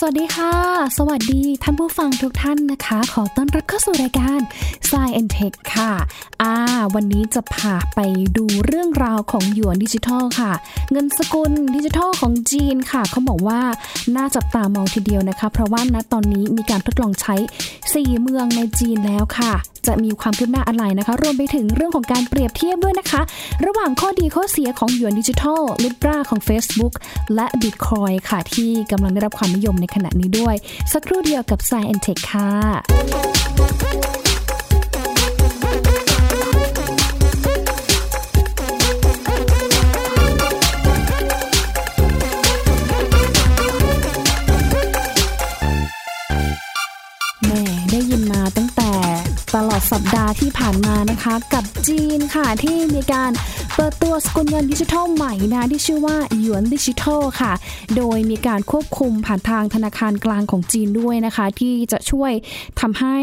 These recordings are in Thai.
สวัสดีค่ะ สวัสดีท่านผู้ฟังทุกท่านนะคะ ขอต้อนรับเข้าสู่รายการ s ซ e and Tech ค่ะ อ่า วันนี้จะพาไปดูเรื่องราวของหยวนดิจิทัลค่ะ เงินสกุลดิจิทัลของจีนค่ะ เขาบอกว่าน่าจับตามองทีเดียวนะคะ เพราะว่าณตอนนี้มีการทดลองใช้ 4 เมืองในจีนแล้วค่ะ จะมีความคืบหน้าอะไรนะคะ รวมไปถึงเรื่องของการเปรียบเทียบด้วยนะคะ ระหว่างข้อดีข้อเสียของหยวนดิจิทัลลิบราของ Facebook และ Bitcoin ค่ะที่กำลังได้รับความนิยมในขณะนี้ด้วย สักครู่เดียวกับ s ซ and Tech ค่ะ ตลอดสัปดาห์ที่ผ่านมานะคะ กับจีนค่ะที่มีการเปิดตัวสกุลเงินดิจิทัลใหม่นะที่ชื่อว่าหยวนดิจิทัลค่ะ โดยมีการควบคุมผ่านทางธนาคารกลางของจีนด้วยนะคะ ที่จะช่วยทำให้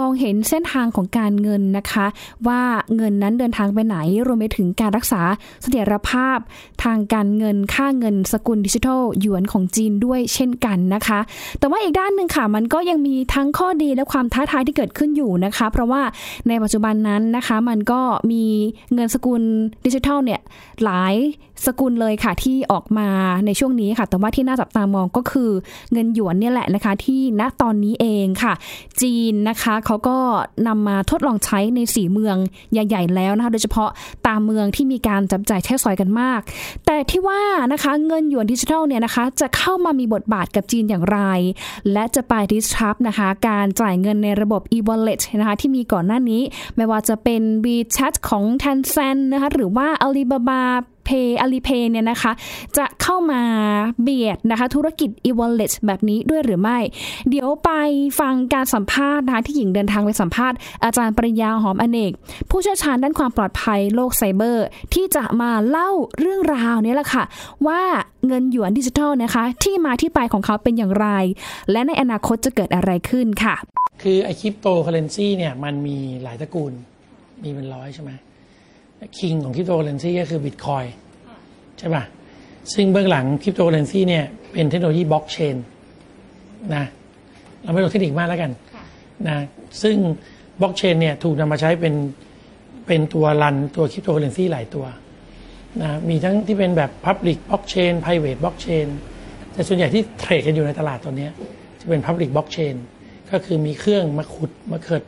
มองเห็นเส้นทางของการเงินนะคะ ว่าเงินนั้นเดินทางไปไหน รวมไปถึงการรักษาเสถียรภาพ ทางการเงินค่าเงินสกุลดิจิทัลหยวนของจีนด้วยเช่นกันนะคะ แต่ว่าอีกด้านหนึ่งค่ะ มันก็ยังมีทั้งข้อดีและความท้าทายที่เกิดขึ้นอยู่นะคะ เพราะว่าในปัจจุบันนั้นนะคะมันก็มีเงินสกุลดิจิทัลเนี่ยหลาย สกุลเลยค่ะที่ออกมาในช่วงนี้ค่ะ แต่ว่าที่น่าจับตามองก็คือเงินหยวนเนี่ยแหละนะคะ ที่ณตอนนี้เองค่ะ จีนนะคะเขาก็นำมาทดลองใช้ในสีเมืองใหญ่ ๆ แล้วนะคะ โดยเฉพาะตามเมืองที่มีการจับจ่ายใช้สอยกันมาก แต่ที่ว่านะคะเงินหยวนดิจิทัลเนี่ยนะคะ จะเข้ามามีบทบาทกับจีนอย่างไร และจะไป disrupt นะคะการจ่ายเงินในระบบ e-wallet นะคะที่มีก่อนหน้านี้ ไม่ว่าจะเป็น WeChat ของ Tencent นะคะหรือว่า Alibaba Pay Alipay เนี่ยนะคะ จะเข้ามาเบียดนะคะ ธุรกิจ e-wallet แบบนี้ด้วยหรือไม่ เดี๋ยวไปฟังการสัมภาษณ์นะคะที่หญิงเดินทางไปสัมภาษณ์อาจารย์ปริญญาหอมอเนก ผู้เชี่ยวชาญด้านความปลอดภัยโลกไซเบอร์ ที่จะมาเล่าเรื่องราวนี้แหละค่ะ ว่าเงินหยวนดิจิทัลนะคะ ที่มาที่ไปของเขาเป็นอย่างไร และในอนาคตจะเกิดอะไรขึ้นค่ะ คือไอคริปโตเคอเรนซีเนี่ยมันมีหลายตระกูลมีเป็นร้อยใช่ไหม king ของคริปโตเคอเรนซีก็คือบิตคอยใช่ป่ะ ซึ่งเบื้องหลังคริปโตเคอเรนซีเนี่ยเป็นเทคโนโลยีบล็อกเชนนะเราไม่ลงเทคนิคมากแล้วกันนะซึ่งบล็อกเชนเนี่ยถูกนำมาใช้เป็นเป็นตัวรันตัวคริปโตเคอเรนซีหลายตัวนะมีทั้งที่เป็นแบบ Public Blockchain Private Blockchain แต่ส่วนใหญ่ที่เทรดกันอยู่ในตลาดตอนนี้จะเป็น Public Blockchain ก็คือมีเครื่องมาขุดมาเกิด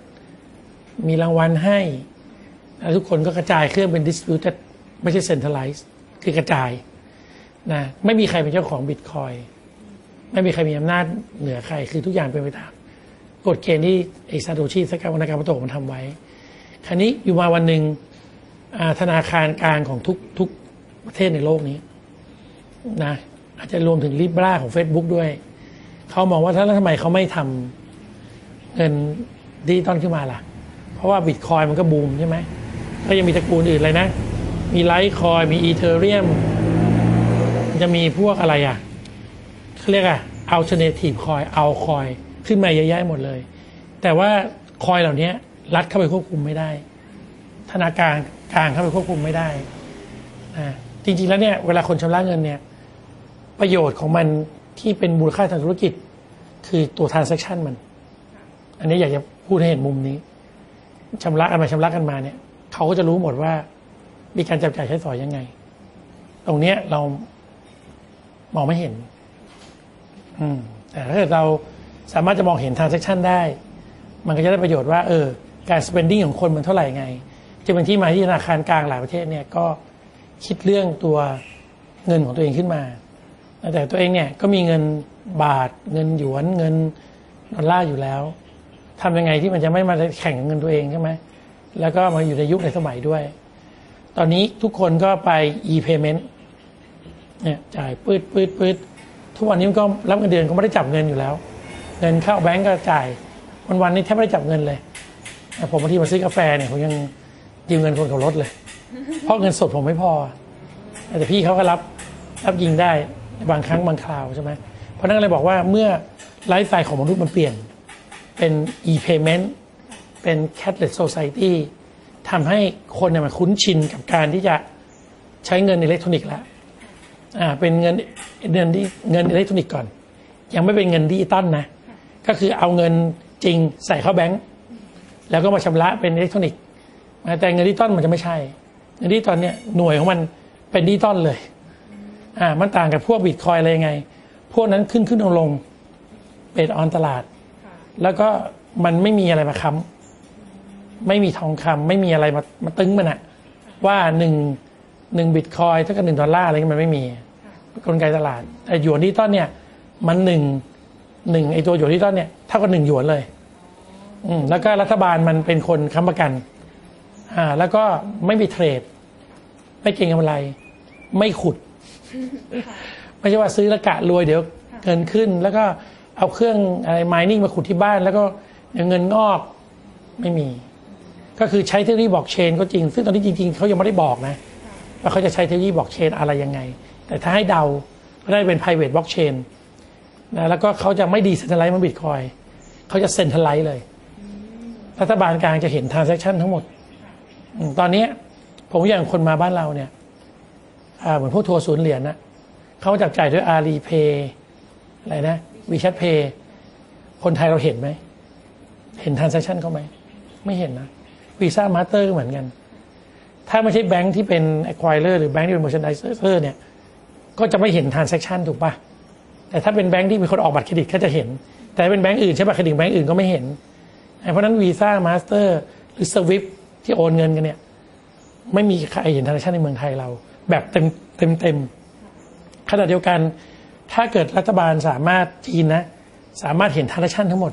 มีรางวัลให้ แล้วทุกคนก็กระจายเครื่องเป็น distributed ไม่ใช่ centralized คือกระจายนะไม่มีใครเป็นเจ้าของ Bitcoin ไม่มีใครมีอำนาจเหนือใคร คือทุกอย่างเป็นไปตามกฎเกณฑ์ที่ไอซาโตชิสกาวรรณกรรมโตมันทำไว้ คราวนี้อยู่มาวันหนึ่งธนาคารกลางของทุกทุกประเทศในโลกนี้นะอาจจะรวมถึง Libra ของ Facebook ด้วย เขามองว่าถ้าแล้วทำไมเขาไม่ทำเงินดิจิตอลขึ้นมาล่ะ เพราะว่าบิตคอยมันก็บูมใช่ไหม ก็ยังมีตระกูลอื่นเลยนะ มี Litecoin มี Ethereum จะมีพวกอะไรอะเขาเรียกอะ alternative coin เอาคอยขึ้นมาเยอะแยะหมดเลย แต่ว่าคอยเหล่านี้รัฐเข้าไปควบคุมไม่ได้ ธนาคารกลางเข้าไปควบคุมไม่ได้นะจริงๆแล้วเนี่ยเวลาคนชำระเงินเนี่ยประโยชน์ของมันที่เป็นมูลค่าทางธุรกิจ คือตัว transaction มัน อันนี้อยากจะพูดให้เห็นมุมนี้ชำระกันมาชำระกันมาเนี่ย เขาก็จะรู้หมดว่า มีการจับจ่ายใช้สอยยังไง ตรงเนี้ยเรามองไม่เห็น อืม แต่ถ้าเกิดเราสามารถจะมองเห็น transaction ได้ มันก็จะได้ประโยชน์ว่า เออ การ spending ของคนมันเท่าไหร่ไง จะเป็นที่มาที่ธนาคารกลางหลายประเทศเนี่ยก็คิดเรื่องตัวเงินของตัวเองขึ้นมา แต่ตัวเองเนี่ยก็มีเงินบาท เงินหยวน เงินดอลลาร์อยู่แล้วทำยังไงที่มันจะไม่มาแข่งกับเงินตัวเองใช่ไหม แล้วก็มาอยู่ในยุคในสมัยด้วย ตอนนี้ทุกคนก็ไป e-payment เนี่ยจ่ายปืดปืดปืดทุกวันนี้มันก็รับเงินเดือนก็ไม่ได้จับเงินอยู่แล้ว เงินเข้าแบงก์ก็จ่ายวันวันๆนี้แทบไม่ได้จับเงินเลยแต่ผมบางทีมาซื้อกาแฟเนี่ยผมยังยืมเงินคนขับรถเลย เพราะเงินสดผมไม่พอ แต่พี่เขาก็รับรับยิงได้บางครั้งบางคราวใช่ไหมเพราะนั่นเลยบอกว่าเมื่อไลฟ์สไตล์ของมนุษย์มันเปลี่ยนเป็น e-payment เป็น cashless society ทำให้คนเนี่ยมันคุ้นชินกับการที่จะใช้เงินอิเล็กทรอนิกส์แล้วอ่าเป็นเงินเงินที่เงินอิเล็กทรอนิกส์ก่อน ยังไม่เป็นเงินดิจิตอลนะ ก็คือเอาเงินจริงใส่เข้าแบงก์แล้วก็มาชำระเป็นอิเล็กทรอนิกส์แต่เงินดิจิตอลมันจะไม่ใช่เงินดิจิตอลเนี่ยหน่วยของมันเป็นดิจิตอลเลยอ่ามันต่างกับพวกบิตคอยอะไรยังไง พวกนั้นขึ้นขึ้นลงลง based on ตลาด แล้วก็มันไม่มีอะไรมาค้ำ ไม่มีทองคำไม่มีอะไรมามาตึงมันอะว่าหนึ่งหนึ่งบิตคอยน์เท่ากับหนึ่งดอลลาร์อะไรเงี้ยมันไม่มีค่ะกลไกตลาดแต่หยวนดิจิตอลเนี่ย มันหนึ่งหนึ่งไอตัวหยวนดิจิตอลเนี่ยเท่ากับหนึ่งหยวนเลย อืมแล้วก็รัฐบาลมันเป็นคนค้ำประกัน อ่า แล้วก็ไม่มี trade ไม่เก็งกำไร ไม่ขุด ไม่ใช่ว่าซื้อแล้วกะรวยเดี๋ยวเงินขึ้น แล้วก็เอาเครื่องอะไรไมนิ่งมาขุดที่บ้าน แล้วก็เดี๋ยวเงินงอกไม่มี ก็คือใช้เทคโนโลยีบล็อกเชนก็จริง ซึ่งตอนนี้จริง ๆเขายังไม่ได้บอกนะว่าเขาจะใช้เทคโนโลยีบล็อกเชนอะไรยังไง แต่ถ้าให้เดาก็ได้เป็น private blockchain นะแล้วก็เขาจะไม่ดีเซนทรัลไลซ์มือนบิตคอยเขาจะเซนทรัลไลซ์เลย รัฐบาลกลางจะเห็น transaction ทั้งหมด ตอนนี้ผมอย่างคนมาบ้านเราเนี่ยเหมือนพวกทัวร์ศูนย์เหรียญนะเขาจับจ่ายด้วย Alipay อะไรนะ WeChat Pay คนไทยเราเห็นไหม เห็น transaction เขาไหม ไม่เห็นนะ Visa Master ก็เหมือนกัน ถ้าไม่ใช่แบงค์ที่เป็น acquirer หรือแบงค์ที่เป็น merchandiser เนี่ยก็จะไม่เห็น transaction ถูกปะแต่ถ้าเป็นแบงค์ที่มีคนออกบัตรเครดิตก็จะเห็น แต่เป็นแบงค์อื่นใช่ปะเครดิตแบงค์อื่นก็ไม่เห็น เพราะนั้น Visa Master หรือ SWIFT ที่โอนเงินกันเนี่ยไม่มีใครเห็นธนาคารในเมืองไทยเรา แบบเต็มเต็มเต็มขณะเดียวกันถ้าเกิดรัฐบาลสามารถจีนนะ สามารถเห็นธนาคารทั้งหมด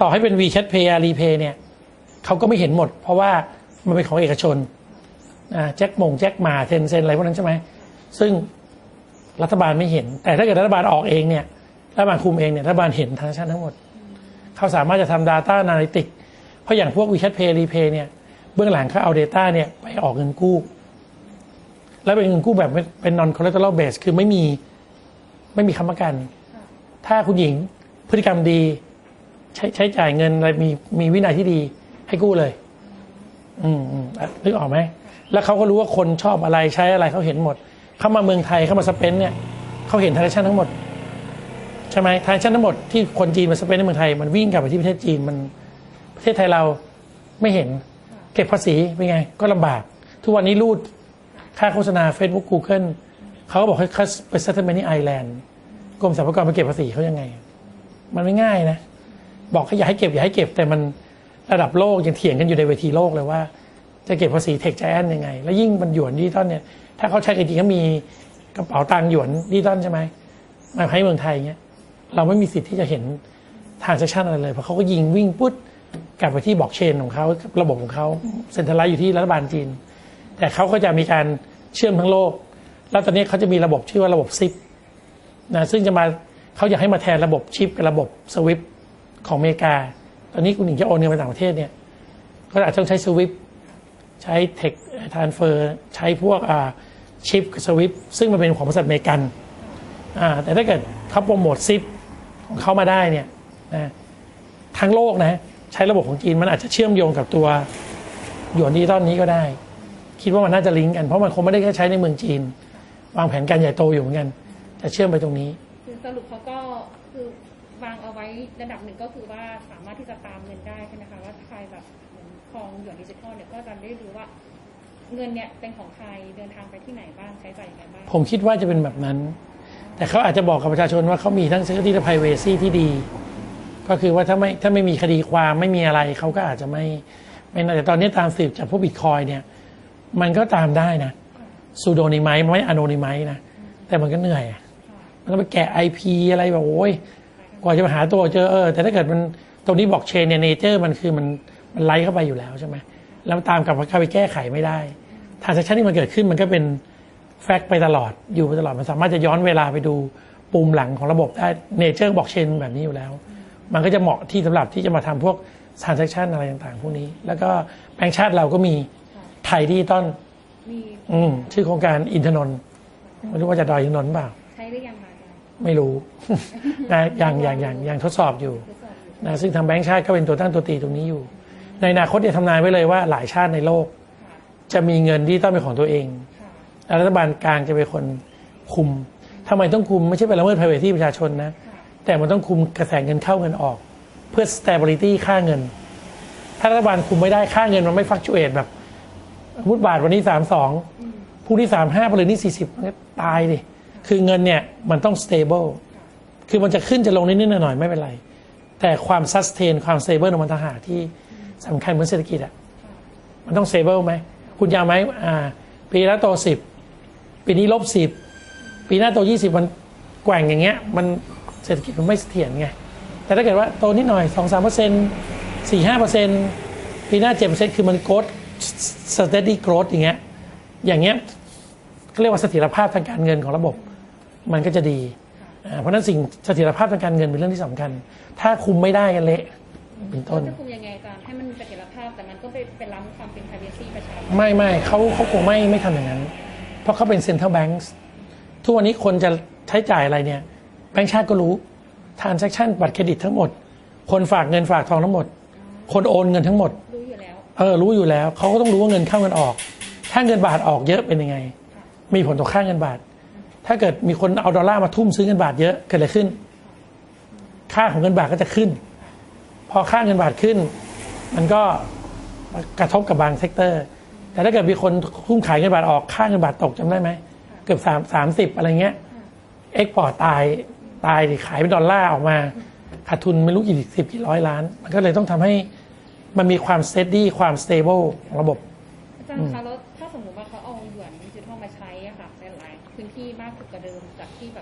ต่อให้เป็น WeChat Pay Alipay เนี่ย เขาก็ไม่เห็นหมด เพราะว่ามันเป็นของเอกชนแจ็คมงแจ็คหม่า Tencent อะไรพวกนั้นใช่ไหมซึ่งรัฐบาลไม่เห็น แต่ถ้าเกิดรัฐบาลออกเองเนี่ยรัฐบาลคุมเองเนี่ยรัฐบาลเห็นธนาคารทั้งหมด เขาสามารถจะทำ Data Analytic เพราะอย่างพวก WeChat Pay Repay เนี่ยเบื้องหลังเขาเอา Data เนี่ยไปออกเงินกู้ แล้วเป็นเงินกู้แบบเป็น non collateral base คือไม่มีไม่มีค้ำประกัน ถ้าคุณหญิงพฤติกรรมดี ใช้ใช้จ่ายเงินอะไรมีมีวินัยที่ดี ให้กู้เลย อืมอืมอะนึกออกไหม แล้วเขาก็รู้ว่าคนชอบอะไรใช้อะไรเขาเห็นหมด เข้ามาเมืองไทยเข้ามา spend เนี่ยเขาเห็น transaction ทั้งหมด ใช่ไหม transaction ทั้งหมดที่คนจีนมา spend ในเมืองไทย มันวิ่งกลับไปที่ประเทศจีนมันประเทศไทยเราไม่เห็น เก็บภาษีเป็นไง ก็ลำบาก ทุกวันนี้รูดค่าโฆษณา Facebook Google เขาก็บอกให้คัสไป settlement ที่ Ireland กรมสรรพากรไปเก็บภาษีเขายังไง มันไม่ง่ายนะ บอกให้อย่าให้เก็บอย่าให้เก็บแต่มัน ระดับโลกยังเถียงกันอยู่ในเวทีโลกเลยว่า จะเก็บภาษี tech giant ยังไง แล้วยิ่งมันหยวนดิจิตอลเนี่ยถ้าเขาใช้กันจริงเขามีกระเป๋าตังค์หยวนดิจิตอลใช่ไหมมาให้เมืองไทยเงี้ยเราไม่มีสิทธิ์ที่จะเห็น transaction อะไรเลยเพราะเขาก็ยิงวิ่งปุ๊บกลับไปที่บล็อกเชนของเขาระบบของเขา centralized อยู่ที่รัฐบาลจีน แต่เขาก็จะมีการเชื่อมทั้งโลก แล้วตอนนี้เขาจะมีระบบชื่อว่าระบบ CIPS นะซึ่งจะมาเขาอยากให้มาแทนระบบ CHIPS กับระบบ SWIFT ของอเมริกา ตอนนี้คุณหญิงจะโอนเงินไปต่างประเทศเนี่ย ก็อาจจะต้องใช้ SWIFT ใช้ telex transfer ใช้พวกอ่า CHIPS SWIFT ซึ่งมันเป็นของบริษัทอเมริกันอ่าแต่ถ้าเกิดเขา promote CIPS ของเขามาได้เนี่ยนะทั้งโลกนะใช้ระบบของจีนมันอาจจะเชื่อมโยงกับตัวหยวนดิจิตอลนี้ก็ได้ คิดว่ามันน่าจะลิงก์กัน เพราะมันคงไม่ได้แค่ใช้ในเมืองจีน วางแผนการใหญ่โตอยู่เหมือนกันแต่เชื่อมไปตรงนี้ สรุปเขาก็ วางเอาไว้ระดับหนึ่งก็คือว่าสามารถที่จะตามเงินได้ใช่ไหมคะว่าใครแบบเหมือนคลองหยวนดิจิทัลเนี่ยก็จะได้รู้ว่าเงินเนี่ยเป็นของใครเดินทางไปที่ไหนบ้างใช้จ่ายยังไงบ้างผมคิดว่าจะเป็นแบบนั้น แต่เขาอาจจะบอกกับประชาชนว่าเขามีทั้ง security และ privacy ที่ดี ก็คือว่าถ้าไม่ถ้าไม่มีคดีความไม่มีอะไรเขาก็อาจจะไม่ไม่น่าแต่ตอนนี้ตามสืบจากพวกบิตคอยเนี่ย มันก็ตามได้นะ pseudonymous ไม่ anonymous นะแต่มันก็เหนื่อยอะมันต้องไปแกะ IP อะไรแบบโอ้ย กว่าจะมาหาตัวเจอเออแต่ถ้าเกิดมันตรงนี้บล็อกเชนเนี่ย nature มันคือมันมันไล่เข้าไปอยู่แล้วใช่ไหมแล้วตามกลับมาเข้าไปแก้ไขไม่ได้ transaction ที่มันเกิดขึ้นมันก็เป็น fact ไปตลอดอยู่ไปตลอดมันสามารถจะย้อนเวลาไปดูปูมหลังของระบบได้ nature บล็อกเชนแบบนี้อยู่แล้ว มันก็จะเหมาะที่สำหรับที่จะมาทำพวก transaction อะไรต่างๆ พวกนี้ แล้วก็แบงก์ชาติเราก็มีไทยดิจิตอลมีอืมชื่อโครงการอินทนนท์ไม่รู้ว่าจะดอยอินทนนท์เปล่าใช้หรือยังคะอาจารย์ ไม่รู้นะยังยังยังยังทดสอบอยู่ทดสอบอยู่นะซึ่งทางแบงก์ชาติก็เป็นตัวตั้งตัวตีตรงนี้อยู่ ในอนาคตเนี่ยทำนายไว้เลยว่าหลายชาติในโลก จะมีเงินที่ต้องเป็นของตัวเองรัฐบาลกลางจะเป็นคนคุมทำไมต้องคุมไม่ใช่ไปละเมิด privacy ประชาชนนะ แต่มันต้องคุมกระแสเงินเข้าเงินออก เพื่อ stability ค่าเงิน ถ้ารัฐบาลคุมไม่ได้ค่าเงินมันไม่ฟักชูเอตแบบมุตบาทวันนี้สามสองพรุ่งนี้สามห้าไปเลยนี่สี่สิบตายดิ คือเงินเนี่ยมันต้อง stable คือมันจะขึ้นจะลงนิดๆหน่อยๆไม่เป็นไร แต่ความ sustain ความ stable ของมันต่างหากที่สำคัญเหมือนเศรษฐกิจอะมันต้อง stable ไหม คุณยาวไหมอ่า ปีล้วโตสิบปีนี้ลบสิบปีหน้าโตยี่สิบมันแกว่งอย่างเงี้ย มันเศรษฐกิจมันไม่เสถียรไงแต่ถ้าเกิดว่าโตนิดหน่อยสองสามเปอร์เซ็นต์สี่ห้าเปอร์เซ็นต์ปีหน้าเจ็ดเปอร์เซ็นต์คือมันโกรด steady growth อย่างเงี้ยอย่างเงี้ยเขาเรียกว่าเสถียรภาพทางการเงินของระบบ มันก็จะดีอ่าเพราะฉะนั้นสิ่งเสถียรภาพทางการเงินเป็นเรื่องที่สำคัญ ถ้าคุมไม่ได้กันเละเป็นต้นจะคุมยังไงอาจารย์ให้มันมีเสถียรภาพแต่มันก็ไปเป็นล้ำความเป็น privacy ประชาชนไม่ไม่เขาเขาคงไม่ไม่ทำอย่างนั้น เพราะเขาเป็นเซ็นทรัลแบงก์ทุกวันนี้คนจะใช้จ่ายอะไรเนี่ยแบงก์ชาติก็รู้ทาน a c t ชั่นบัตรเครดิตทั้งหมด คนฝากเงินฝากทองทั้งหมด คนโอนเงินทั้งหมดรู้อยู่แล้วเออรู้อยู่แล้วเขาก็ต้องรู้ว่าเงินเข้าเงินออก ถ้าเงินบาทออกเยอะเป็นยังไง มีผลต่อค่าเงินบาท ถ้าเกิดมีคนเอาดอลลาร์มาทุ่มซื้อเงินบาทเยอะเกิดอะไรขึ้น ค่าของเงินบาทก็จะขึ้น พอค่าเงินบาทขึ้น มันก็กระทบกับบาง sector แต่ถ้าเกิดมีคนทุ่มขายเงินบาทออกค่าเงินบาทตกจำได้ไหมเกือบสามสามสิบอะไรเงี้ย export ตายตายดิขายเป็นดอลลาร์ออกมาขาดทุนไม่รู้กี่สิบกี่ร้อยล้าน มันก็เลยต้องทำให้มันมีความ steady ความ stable ของระบบ อาจารย์คะแล้ว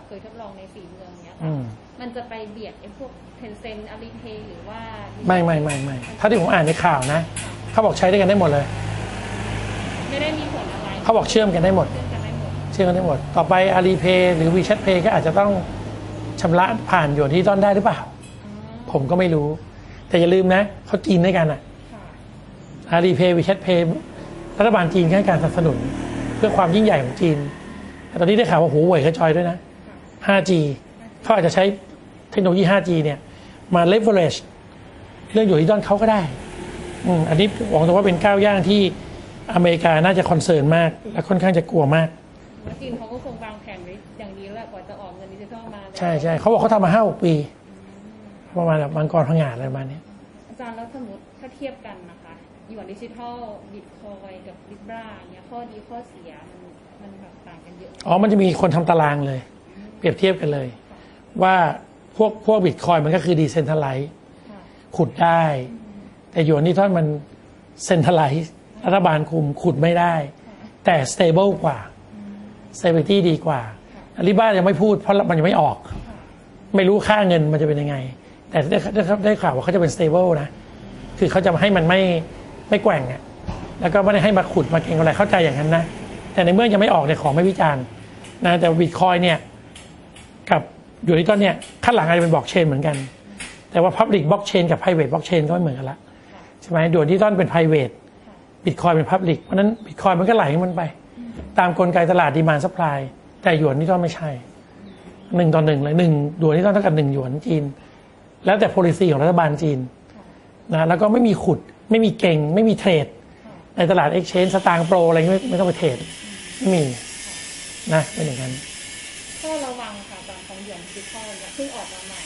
เคยทดลองในสี่เมืองเนี้ยอืค่ะมันจะไปเบียดไอ้พวกเทนเซ็นอารีเพย์หรือว่า ไม่ไม่ไม่ไม่ถ้าที่ผมอ่านในข่าวนะ เขาบอกใช้ได้กันได้หมดเลย ไม่ได้มีผลอะไรเขาบอกเชื่อมกันได้หมดซึ่งจะไม่หมดเชื่อมกันได้หมด ต่อไป Alipay หรือ WeChat Pay ก็อาจจะต้องชำระผ่านหยวนที่ต้อนได้หรือเปล่า ผมก็ไม่รู้ แต่อย่าลืมนะเขาจีนด้วยกันอะค่ะ Alipay WeChat Pay รัฐบาลจีนให้การสนับสนุน เพื่อความยิ่งใหญ่ของจีนแต่ตอนนี้ได้ข่าวว่าหัวเว่ยเขา join ด้วยนะ 5G เขาอาจจะใช้เทคโนโลยี 5G เนี่ยมา leverage เรื่องหยวนดิจิตอลเขาก็ได้อืมอันนี้หวังว่าเป็นก้าวย่างที่อเมริกาน่าจะ concern มาก และค่อนข้างจะกลัวมากจีนเขาก็คงวางแผนไว้อย่างดีแล้วแหละกว่าจะออกเงินดิจิทัลมาใช่ใช่เขาบอกเขาทำมาห้าหกปี ประมาณแบบมังกรพังงาดอะไรประมาณเนี้ยอาจารย์แล้วสมมติถ้าเทียบกันนะคะหยวนดิจิทัลบิตคอยน์กับ Libra เนี่ยข้อดีข้อเสียมันมันแบบต่างกันเยอะอ๋อมันจะมีคนทำตารางเลย เปรียบเทียบกันเลย ว่าพวกพวกบิตคอยน์มันก็คือ decentralized ขุดได้ แต่หยวนดิจิตอลมัน centralized รัฐบาลคุมขุดไม่ได้ แต่ stable กว่า stability ดีกว่าอะ Libra ยังไม่พูดเพราะมันยังไม่ออก ไม่รู้ค่าเงินมันจะเป็นยังไง แต่ได้ได้ข่าวว่าเขาจะเป็น stable นะ คือเขาจะให้มันไม่ไม่แกว่งอะแล้วก็ไม่ได้ให้มาขุดมาเก็งอะไรเข้าใจอย่างนั้นนะ แต่ในเมื่อยังไม่ออกเนี่ยขอไม่วิจารณ์นะแต่บิตคอยน์เนี่ย หยวนดิจิตอลเนี่ยข้างหลังอาจจะเป็นบล็อกเชนเหมือนกัน แต่ว่า Public Blockchain กับ Private Blockchain ก็ไม่เหมือนกันละใช่ไหมหยวนดิจิตอลเป็น Private บิตคอยน์เป็น Public เพราะนั้นบิตคอยน์มันก็ไหลมันไป ตามกลไกตลาด demand supply แต่หยวนดิจิตอลไม่ใช่หนึ่งต่อหนึ่งเลยหนึ่งหยวนที่ต้นเท่ากับหนึ่งหยวนจีน แล้วแต่ policy ของรัฐบาลจีนนะแล้วก็ไม่มีขุดไม่มีเก่ง ไม่มีเทรด ในตลาด Exchange สตางค์โปรอะไรไม่ไม่ต้องไปเทรดไม่มีนะเป็นอย่างนั้น พิ่งออกมาใหม่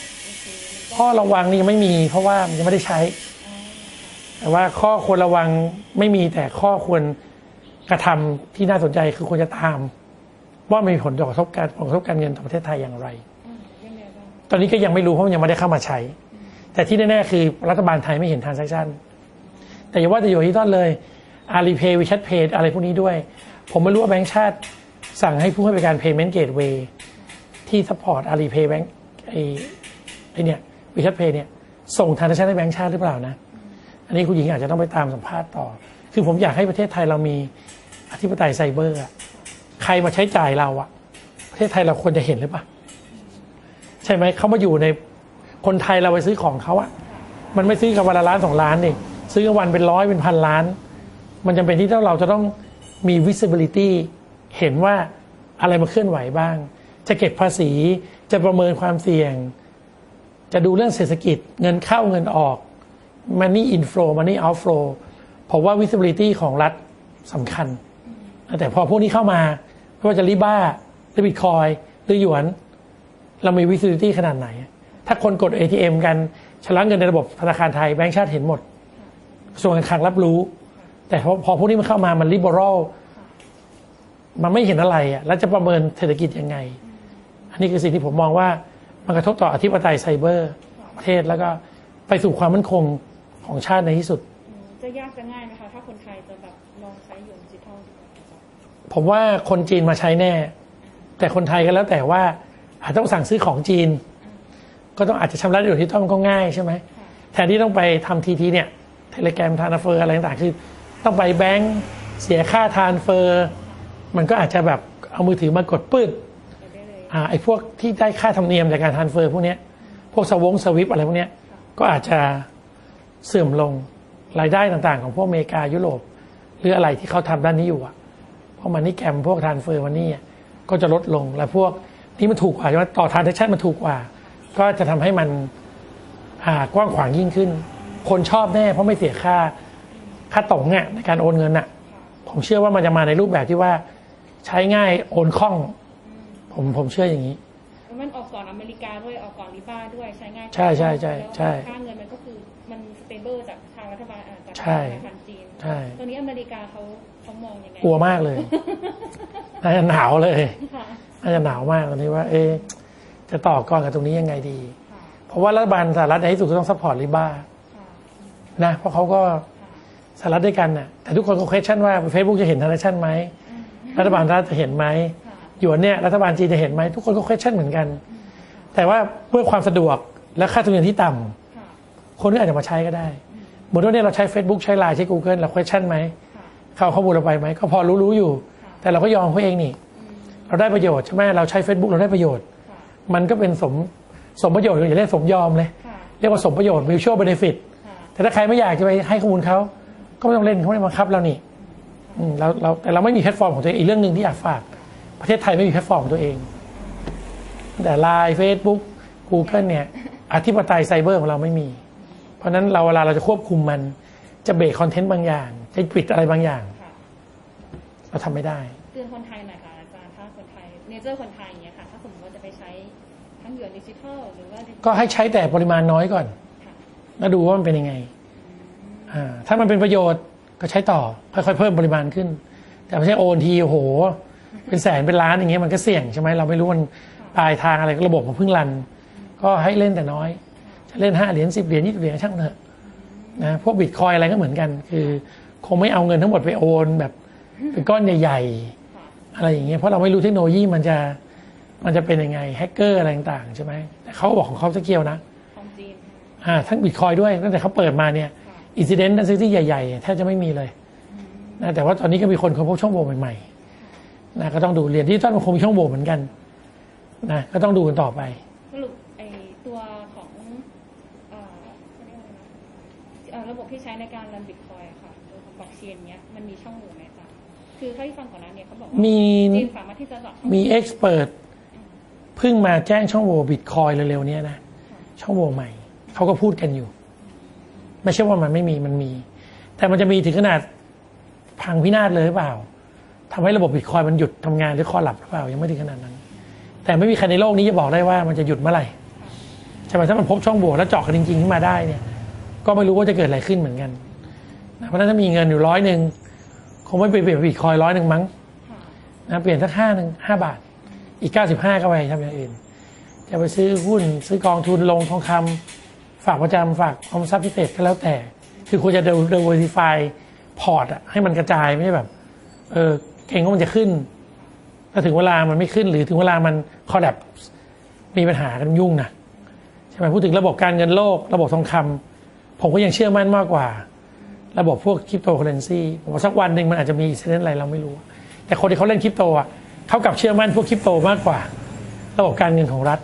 ข้อระวังนี่ยังไม่มีเพราะว่ามันยังไม่ได้ใช้ แต่ว่าข้อควรระวังไม่มีแต่ข้อควรกระทำที่น่าสนใจคือควรจะตาม ว่ามีผลต่อกระทบการผลกระทบการเงินต่อประเทศไทยอย่างไร ตอนนี้ก็ยังไม่รู้เพราะยังไม่ได้เข้ามาใช้ แต่ที่แน่ๆคือรัฐบาลไทยไม่เห็นทาง a c t ชั่นแต่อย่าว่าจะอยู่ที่ต้นเลยอาลีเพย์วิชั t เพย์อะไรพวกนี้ด้วย ผมไม่รู้ว่าแบงก์ชาติสั่งให้ผู้ให้บริการ payment gateway ที่ support อาลีเพย์แบงก์ ไอไอเนี่ยวิชั t เพย์เนี่ยส่งทาง a c t ชั่นให้แบงก์ชาติหรือเปล่านะ อันนี้คุณหญิงอาจจะต้องไปตามสัมภาษณ์ต่อ คือผมอยากให้ประเทศไทยเรามีอธิปไตยไซเบอร์อะใครมาใช้จ่ายเราอะประเทศไทยเราควรจะเห็นหรือเปล่าใช่ไหมเขามาอยู่ในคนไทยเราไปซื้อของเขาอะมันไม่ซื้อกันวันละล้านสองล้านนี่ซื้อกันวันเป็นร้อยเป็นพันล้าน มันจำเป็นที่เราจะต้องมี visibility เห็นว่าอะไรมาเคลื่อนไหวบ้าง จะเก็บภาษี จะประเมินความเสี่ยง จะดูเรื่องเศรษฐกิจเงินเข้าเงินออก money inflow money outflow ผมว่า visibility ของรัฐสำคัญ แต่พอพวกนี้เข้ามาไม่ว่าจะริบ้าหรือบิตคอยหรือหยวน เรามี visibility ขนาดไหน ถ้าคนกด ATM กันชำระเงินในระบบธนาคารไทยแบงก์ชาติเห็นหมดกระทรวงการคลังรับรู้ แต่พอพวกนี้มันเข้ามามัน liberal มันไม่เห็นอะไรอะแล้วจะประเมินเศรษฐกิจยังไง นนี้คือสิ่งที่ผมมองว่ามันกระทบต่ออธิปไตยไซเบอร์ประเทศแล้วก็ไปสู่ความมั่นคงของชาติในที่สุดอืมจะยากจะง่ายไหมคะถ้าคนไทยจะแบบลองใช้หยวนดิจิทัลดูอะผมว่าคนจีนมาใช้แน่ แต่คนไทยก็แล้วแต่ว่าอาจต้องสั่งซื้อของจีน ก็ต้องอาจจะชำระโดยที่ต้องก็ง่ายใช่ไหมค่ะแทนที่ต้องไปทำทีทีเนี่ยเทเลแกรมทานเฟอร์อะไรต่างๆคือต้องไปแบงก์เสียค่าทานเฟอร์ มันก็อาจจะแบบเอามือถือมากดปื้ดไปได้เลย อ่าไอ้พวกที่ได้ค่าธรรมเนียมจากการทานเฟอร์พวกเนี้ยพวกสวงสวิปอะไรพวกเนี้ยก็อาจจะเสื่อมลงรายได้ต่างๆ ของพวกอเมริกายุโรปหรืออะไรที่เขาทำด้านนี้อยู่อะเพราะมันนี่แกมพวกทานเฟอร์มันนี่ก็จะลดลงและพวกนี้มันถูกกว่าใช่ไหมต่อทานเทชั่นมันถูกกว่า ก็จะทำให้มันอ่ากว้างขวางยิ่งขึ้น คนชอบแน่เพราะไม่เสียค่าค่าตงเนี่ยในการโอนเงินอะผมเชื่อว่ามันจะมาในรูปแบบที่ว่าใช้ง่ายโอนคล่อง ผมผมเชื่ออย่างนี้แล้วมันออกก่อนอเมริกาด้วยออกก่อน Libra ด้วยใช้ง่ายใช่ใช่ใช่ใช่แล้วค่าเงินมันก็คือมัน stable จากทางรัฐบาลอ่าจากใช่ธนาคารจีนใช่ตอนนี้อเมริกาเขาเขามองยังไงกลัวมากเลยน่าจะหนาวเลยค่ะน่าจะหนาวมากตอนนี้ว่า เอ๊ะจะต่อกรกับตรงนี้ยังไงดีค่ะเพราะว่ารัฐบาลสหรัฐในที่สุดก็ต้อง support Libraค่ะนะเพราะเขาก็ค่ะสหรัฐด้วยกันน่ะแต่ทุกคนก็ question ว่า Facebook จะเห็นทางชั่นไหมรัฐบาลรัฐจะเห็นไหมค่ะ หยวนเนี่ยรัฐบาลจีนจะเห็นไหมทุกคนก็ question เหมือนกัน แต่ว่าเพื่อความสะดวกและค่าธรรมเนียมที่ต่ำค่ะคนก็อาจจะมาใช้ก็ได้เหมือนว่าเนี่ยเราใช้ Facebook ใช้ Line ใช้ Google เรา question ไหมค่ะเข้าข้อมูลเราไปไหมก็พอรู้รู้ๆอยู่ แต่เราก็ยอมเขาเองนี่เราได้ประโยชน์ใช่ไหมเราใช้ Facebook เราได้ประโยชน์ มันก็เป็นสมสมประโยชน์อย่าเรียกสมยอมเลย เรียกว่าสมประโยชน์ mutual benefit แต่ถ้าใครไม่อยากจะไปให้ข้อมูลเขาก็ไม่ต้องเล่นเขาไม่ได้บังคับเรานี่เราเราแต่เราไม่มีแพลตฟอร์มของตัวเองอีกเรื่องหนึ่งที่อยากฝาก ประเทศไทยไม่มีแพลตฟอร์มของตัวเอง แต่ไลน์เฟซบุ๊กกูเกิลเนี่ยอธิปไตยไซเบอร์ของเราไม่มี เพราะฉะนั้นเราเวลาเราจะควบคุมมันจะเบรกคอนเทนต์บางอย่าง จะปิดอะไรบางอย่างค่ะเราทำไม่ได้เตือนคนไทยหน่อยค่ะอาจารย์ถ้าคนไทยเนเจอร์คนไทยอย่างเงี้ยค่ะถ้าสมมติว่าจะไปใช้ทั้งหยวนดิจิทัลหรือว่าก็ให้ใช้แต่ปริมาณน้อยก่อนค่ะแล้วดูว่ามันเป็นยังไงอ่าถ้ามันเป็นประโยชน์ก็ใช้ต่อค่อยๆเพิ่มปริมาณขึ้น แต่ไม่ใช่โอนทีโอ้โห เป็นแสนเป็นล้านอย่างเงี้ยมันก็เสี่ยงใช่ไหมเราไม่รู้มันปลายทางอะไรระบบมันเพิ่งรัน ก็ให้เล่นแต่น้อย จะเล่นห้าเหรียญสิบเหรียญยี่สิบเหรียญช่างเถอะนะพวกบิตคอยอะไรก็เหมือนกัน คือคงไม่เอาเงินทั้งหมดไปโอนแบบเป็นก้อนใหญ่ค่ะๆอะไรอย่างเงี้ยเพราะเราไม่รู้เทคโนโลยีมันจะมันจะเป็นยังไงแฮกเกอร์อะไรต่างๆใช่ไหมแต่เขาบอกของเขาจะเกี่ยวนะของจีนอ่าทั้งบิตคอยน์ด้วยตั้งแต่เขาเปิดมาเนี่ยค่ะ incident ที่ใหญ่ๆแทบจะไม่มีเลยนะแต่ว่าตอนนี้ก็มีคนค้นพบช่องโหว่ใหม่ๆ นะก็ต้องดูเรียนที่ต้นมันคงมีช่องโหว่เหมือนกันนะก็ต้องดูกันต่อไปสรุปไอตัวของเอ่อเขาเรียกว่าอะไรนะเอ่อระบบที่ใช้ในการรันบิตคอยค่ะตัวของบล็อกเชนเนี้ยมันมีช่องโหว่ไหมจ๊ะคือเท่าที่ฟังก่อนหน้าเนี่ยเขาบอกว่ามีจีนสามารถที่จะเจาะช่องมีเอ็กซ์เพรสเพิ่งมาแจ้งช่องโหว่บิตคอยเร็วๆเนี้นะช่องโหว่ใหม่เขาก็พูดกันอยู่ ไม่ใช่ว่ามันไม่มีมันมี แต่มันจะมีถึงขนาดพังพินาศเลยหรือเปล่า ทำให้ระบบบิตคอยมันหยุดทำงานหรือคอหลับหรือเปล่ายังไม่ถึงขนาดนั้น แต่ไม่มีใครในโลกนี้จะบอกได้ว่ามันจะหยุดเมื่อไหร่ใช่ไหมถ้ามันพบช่องโหว่แล้วเจาะกันจริงๆขึ้นมาได้เนี่ย ก็ไม่รู้ว่าจะเกิดอะไรขึ้นเหมือนกันเพราะนั้นถ้ามีเงินอยู่ร้อยหนึ่งคงไม่ไปเปลี่ยนบิตคอยร้อยหนึ่งมั้งนะเปลี่ยนสักห้าหนึ่งห้าบาท อีกเก้าสิบห้าก็ไปทำอย่างอื่นจะไปซื้อหุ้นซื้อกองทุนลงทองคำฝากประจำฝากออมทรัพย์พิเศษก็แล้วแต่ คือควรจะ diversify พอร์ตอะให้มันกระจายไม่ใช่แบบ เออ เก็งว่ามันจะขึ้นถ้าถึงเวลามันไม่ขึ้นหรือถึงเวลามัน collapse มีปัญหากันยุ่งนะใช่ไหมพูดถึงระบบการเงินโลก ระบบทองคำผมก็ยังเชื่อมั่นมากกว่า ระบบพวกคริปโตเคอร์เรนซีผมว่าสักวันหนึ่งมันอาจจะมี incident อะไรเราไม่รู้ แต่คนที่เขาเล่นคริปโตอะเขากลับเชื่อมั่นพวกคริปโตมากกว่า ระบบการเงินของรัฐ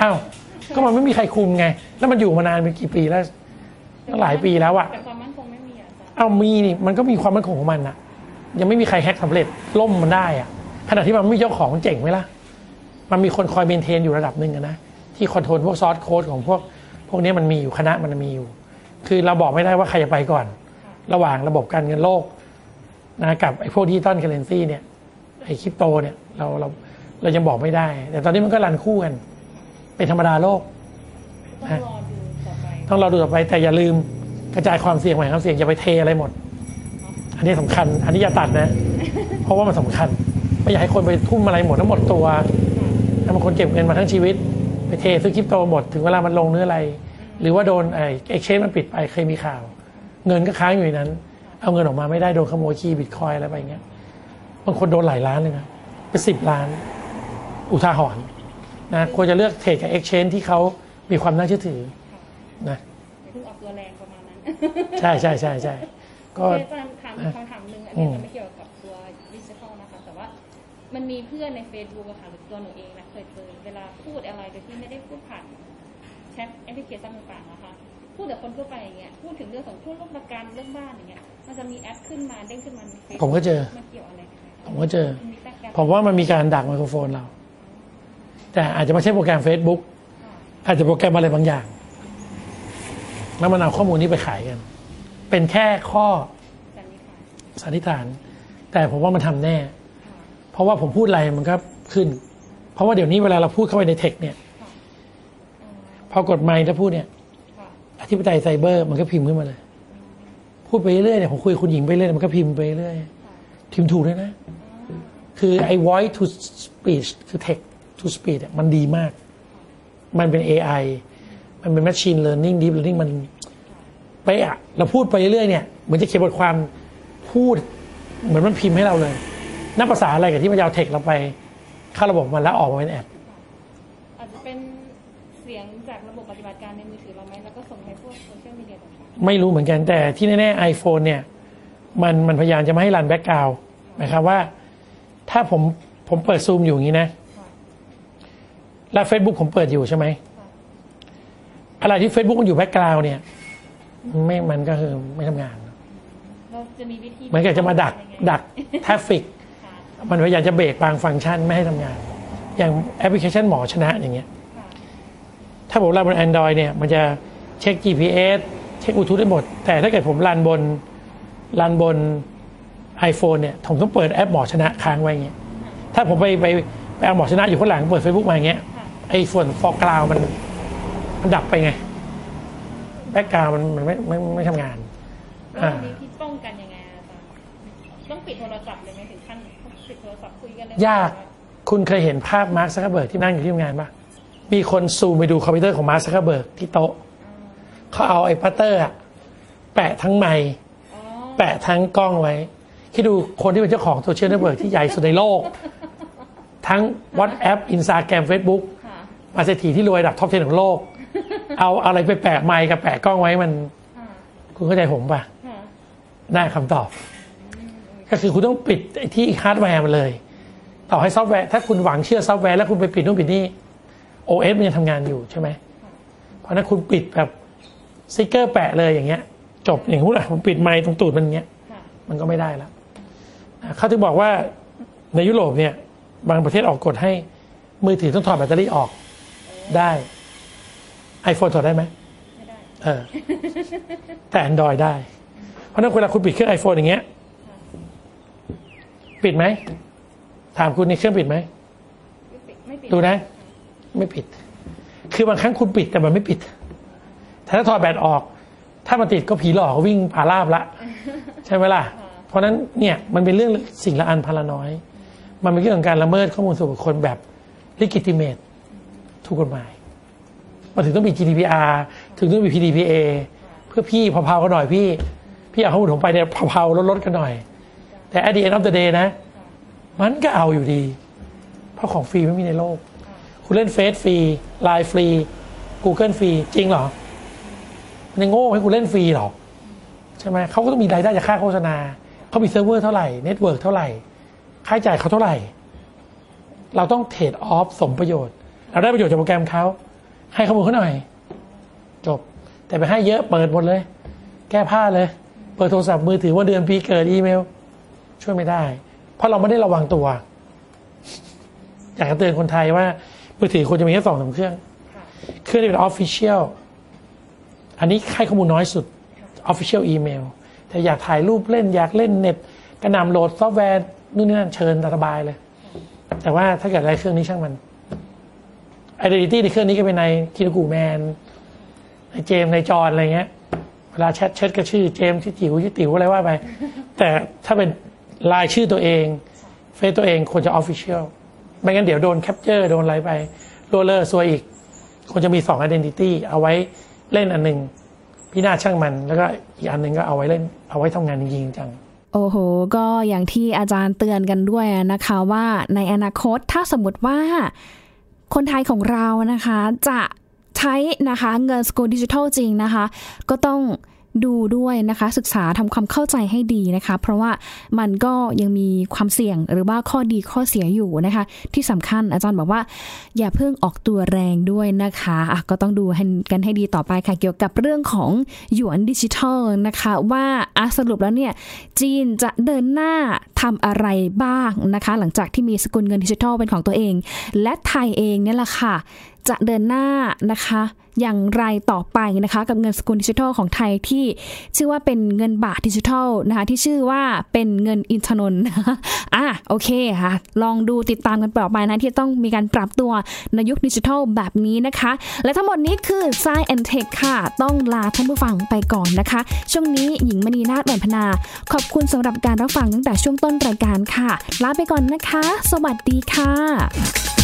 อ้าวก็มันไม่มีใครคุมไง แล้วมันอยู่มานานเป็นกี่ปีแล้วตั้งหลายปีแล้วอะแต่ความมั่นคงไม่มีอะอาจารย์เอามีนี่มันก็มีความมั่นคงของมันอะ ยังไม่มีใครแฮกสำเร็จล่มมันได้อะขณะที่มันไม่มีเจ้าของมันเจ๋งไหมล่ะ มันมีคนคอย maintain อยู่ระดับหนึ่งอะนะที่ control พวก source code ของพวกพวกนี้มันมีอยู่คณะมันมีอยู่ คือเราบอกไม่ได้ว่าใครจะไปก่อน ระหว่างระบบการเงินโลกนะกับไอ้พวก digital currency เนี่ยไอ้คริปโตเนี่ยเราเราเรายังบอกไม่ได้ แต่ตอนนี้มันก็ run คู่กัน เป็นธรรมดาโลกต้องรอดูต่อไปต้องเราดูต่อไปแต่อย่าลืมกระจายความเสี่ยงใหม่ความเสี่ยงอย่าไปเทอะไรหมดอั นนี้สำคัญ อันนี้อย่าตัดนะ เพราะว่ามันสำคัญ ไม่อยากให้คนไปทุ่มอะไรหมดทั้งหมดตัวถ้าบางคนเก็บเงินมาทั้งชีวิต ไปเทซื้อคริปโตหมดถึงเวลามันลงเนื้ออะไร หรือว่าโดนไอ้เอ็กชแนนมันปิดไปเคยมีข่าว เงินก็ค้างอยู่ในนั้น เอาเงินออกมาไม่ได้โดนขโมยคีย์บิตคอยอะไรไปอย่างเงี้ยบางคนโดนหลายล้านเลยนะเป็นสิบล้าน อุทาหรณ์นะควรจะเลือกเทรดกับเอ็กชแนนที่เขามีความน่าเชื่อถือนะอย่าเพิ่งออกตัวแรงประมาณนั้น ใช่ใช่ใช่ใช่ ก็โอเคอาจารย์ถามคำถามหนึ่งอันนี้จะไม่เกี่ยวกับตัวดิจิทัลนะคะ แต่ว่ามันมีเพื่อนใน Facebook อะค่ะหรือตัวหนูเองนะเคยเจอเวลาพูดอะไรโดยที่ไม่ได้พูดผ่านแชทแอปพลิเคชันต่างๆนะคะพูดกับคนทั่วไปอย่างเงี้ยพูดถึงเรื่องของทุนร่วมประกันเรื่องบ้านอย่างเงี้ยมันจะมีแอปขึ้นมาเด้งขึ้นมาใน Facebook ผมก็เจอมันเกี่ยวอะไรกันไหมผมก็เจอมันมีแต่แอปผมว่ามันมีการดักไมโครโฟนเรา แต่อาจจะไม่ใช่โปรแกรม Facebook ค่ะอาจจะโปรแกรมอะไรบางอย่าง แล้วมันเอาข้อมูลนี้ไปขายกัน เป็นแค่ข้อสันนิษฐาน แต่ผมว่ามันทำแน่ เพราะว่าผมพูดอะไรมันก็ขึ้น เพราะว่าเดี๋ยวนี้เวลาเราพูดเข้าไปในเทคเนี่ย พอกดไมค์แล้วพูดเนี่ยอธิปไตยไซเบอร์มันก็พิมพ์ขึ้นมาเลย พูดไปเรื่อยเนี่ยผมคุยกับคุณหญิงไปเรื่อยมันก็พิมพ์ไปเรื่อยพิมพ์ถูกด้วยนะ คือไอ้ voice to speech คือ text to speech เนี่ยมันดีมาก มันเป็น AI มันเป็น machine learning deep learning มัน ไปะอะเราพูดไปเรื่อยๆเนี่ยเหมือนจะเขียนบทความพูด เหมือนมันพิมพ์ให้เราเลยนับภาษาอะไรกับที่มันจะเอาเทคเราไปเข้าระบบมันแล้วออกมาเป็นแอปอาจจะเป็นเสียงจากระบบปฏิบัติการในมือถือเราไหมแล้วก็ส่งให้พวกโซเชียลมีเดียต่างไม่รู้เหมือนกันแต่ที่แน่ๆ iPhone เนี่ยมันมันพยายามจะไม่ให้ run background หมายความว่า ถ้าผมผมเปิดซูมอยู่อย่างนี้นะๆค่ะแล้ว Facebook ผมเปิดอยู่ใช่ไหมค่ะอะไรที่ Facebook มันอยู่ background เนี่ย ไม่มันก็คือไม่ทำงานเราจะมีวิธีเหมือนกับจะมาดักยังไงดัก traffic ค่ะมันพยายามจะเบรกบางฟังก์ชันไม่ให้ทำงาน อย่างแอปพลิเคชันหมอชนะอย่างเงี้ยค่ะถ้าผมรันบน Android เนี่ยมันจะเช็ค GPS เช็คบลูทูธได้หมด แต่ถ้าเกิดผม run บน run บน iPhone เนี่ยผมต้องเปิดแอปหมอชนะค้างไว้อย่างเงี้ยถ้าผมไปไปไปเอาหมอชนะอยู่ข้างหลังเปิด Facebook มาอย่างเงี้ยค่ะไอ้ส่วน foreground มันมันดับไปไง background มันมันไม่ไม่ไม่ทำงานแล้วอ่าวันนี้ที่ป้องกันยังไงอาจารย์ต้องปิดโทรศัพท์เลยไหมถึงขั้นปิดโทรศัพท์คุยกันเลยยากคุณเคยเห็นภาพมาร์คซักเคอร์เบิร์กที่นั่งอยู่ที่ทำงานปะมีคนซูมไปดูคอมพิวเตอร์ของมาร์คซักเคอร์เบิร์กที่โต๊ะเขาเอาไอ้พลาสเตอร์อะแปะทั้งไมค์อ๋อแปะทั้งกล้องไว้คิดดูคนที่เป็นเจ้าของโซเชียลเน็ตเวิร์กที่ใหญ่สุดในโลก ทั้ง WhatsApp Instagram Facebook ค่ะมาเศรษฐีที่รวยระดับท็อป10ของโลก เอาอะไรไปแปะไมค์กับแปะกล้องไว้มันค่ะคุณเข้าใจผมปะค่ะได้คำตอบ ก็คือคุณต้องปิดไอ้ที่ฮาร์ดแวร์มันเลย ต่อให้ซอฟต์แวร์ถ้าคุณหวังเชื่อซอฟต์แวร์แล้วคุณไปปิดนู่นปิดนี่ OS มันยังทำงานอยู่ใช่ไหมเพราะฉะนั้นคุณปิดแบบสติกเกอร์แปะเลยอย่างเงี้ย จบอย่างพูดอะผมปิดไมค์ตรงตูดมันอย่างเงี้ยค่ะมันก็ไม่ได้แล้วอ่าเขาถึงบอกว่าในยุโรปเนี่ย บางประเทศออกกฎให้มือถือต้องถอดแบตเตอรี่ออกได้ iPhone ถอดได้ไหมไม่ได้เออแต่ Android ได้ เพราะฉะนั้นเวลาคุณปิดเครื่อง iPhone อย่างเงี้ย ปิดไหม ถามคุณในเครื่องปิดไหมไม่ปิดไม่ปิดดูนะ ไม่ปิด คือบางครั้งคุณปิดแต่มันไม่ปิดแต่ถ้าถอดแบตออก ถ้ามันติดก็ผีหลอกก็วิ่งผ่าราบละ ใช่ไหมล่ะ เพราะฉะนั้นเนี่ยมันเป็นเรื่องสิ่งละอันพนละน้อย มันเป็นเรื่องของการละเมิดข้อมูลส่วนบุคคลแบบlegitimate ถูกกฎหมาย มันถึงต้องมี GDPR ถึงต้องมี PDPA เพื่อพี่เพลาๆกันหน่อยพี่ พี่เอาข้อมูลผมไปเนี่ยเพลาๆลดๆกันหน่อย แต่ at the end of the day นะ มันก็เอาอยู่ดี เพราะของฟรีไม่มีในโลก คุณเล่นเฟซฟรีไลน์ฟรี Google ฟรี จริงเหรอ มันยังโง่ให้คุณเล่นฟรีเหรอ ใช่ไหมเขาก็ต้องมีรายได้จากค่าโฆษณา เขามีเซิร์ฟเวอร์เท่าไหร่เน็ตเวิร์กเท่าไหร่ค่าใช้จ่ายเขาเท่าไหร่ เราต้อง trade-off สมประโยชน์ เราได้ประโยชน์จากโปรแกรมเขา ให้ข้อมูลเขาหน่อย จบ แต่ไปให้เยอะเปิดหมดเลย แก้ผ้าเลย เบอร์โทรศัพท์มือถือวันเดือนปีเกิดอีเมล ช่วยไม่ได้ เพราะเราไม่ได้ระวังตัว อยากจะเตือนคนไทยว่ามือถือควรจะมีแค่สองสามเครื่อง เครื่องที่เป็น official อันนี้ให้ข้อมูลน้อยสุด official emailแต่อยากถ่ายรูปเล่นอยากเล่นเน็ตกระหน่ำโหลดซอฟต์แวร์นู่นนี่นั่นเชิญตามสบายเลย แต่ว่าถ้าเกิดอะไรเครื่องนี้ช่างมัน identity ในเครื่องนี้ก็เป็นนายคิรกูแมนนายเจมนายจอนอะไรเงี้ย เวลาแชทแชทก็ชื่อเจมชื่อจิ๋วชื่อติ๋วอะไรว่าไป แต่ถ้าเป็นไลน์ชื่อตัวเอง เฟซตัวเองควรจะ official ไม่งั้นเดี๋ยวโดน capture โดนอะไรไปโรเลอร์ซวยอีกควรจะมีสอง identity เอาไว้เล่นอันหนึ่งพี่นาช่างมัน แล้วก็อีกอันหนึ่งก็เอาไว้เล่นเอาไว้ทำงานจริงจังโอ้โห ก็อย่างที่อาจารย์เตือนกันด้วยนะคะว่าในอนาคตถ้าสมมติว่า คนไทยของเรานะคะจะใช้นะคะเงินสกุลดิจิทัลจริงนะคะ ก็ต้อง ดูด้วยนะคะ ศึกษาทำความเข้าใจให้ดีนะคะ เพราะว่ามันก็ยังมีความเสี่ยงหรือว่าข้อดีข้อเสียอยู่นะคะ ที่สำคัญอาจารย์บอกว่า อย่าเพิ่งออกตัวแรงด้วยนะคะะก็ต้องดูกันให้ดีต่อไปค่ะ เกี่ยวกับเรื่องของหยวนดิจิทัลนะคะ ว่าสรุปแล้วเนี่ยจีนจะเดินหน้าทำอะไรบ้างนะคะ หลังจากที่มีสกุลเงินดิจิทัลเป็นของตัวเอง และไทยเองเนี่ยแหละค่ะ จะเดินหน้านะคะ อย่างไรต่อไปนะคะ กับเงินสกุลดิจิทัลของไทยที่ชื่อว่าเป็นเงินบาทดิจิทัลนะคะ ที่ชื่อว่าเป็นเงินอินทนนท์อะโอเคค่ะ ลองดูติดตามกันต่อไปนะที่ต้องมีการปรับตัวในยุคดิจิทัลแบบนี้นะคะ และทั้งหมดนี้คือ s ซแอนเทคค่ะ ต้องลาท่านผู้ฟังไปก่อนนะคะ ช่วงนี้หญิงมณีนาฏแหวนพนา ขอบคุณสำหรับการรับฟังตั้งแต่ช่วงต้นรายการค่ะ ลาไปก่อนนะคะ สวัสดีค่ะ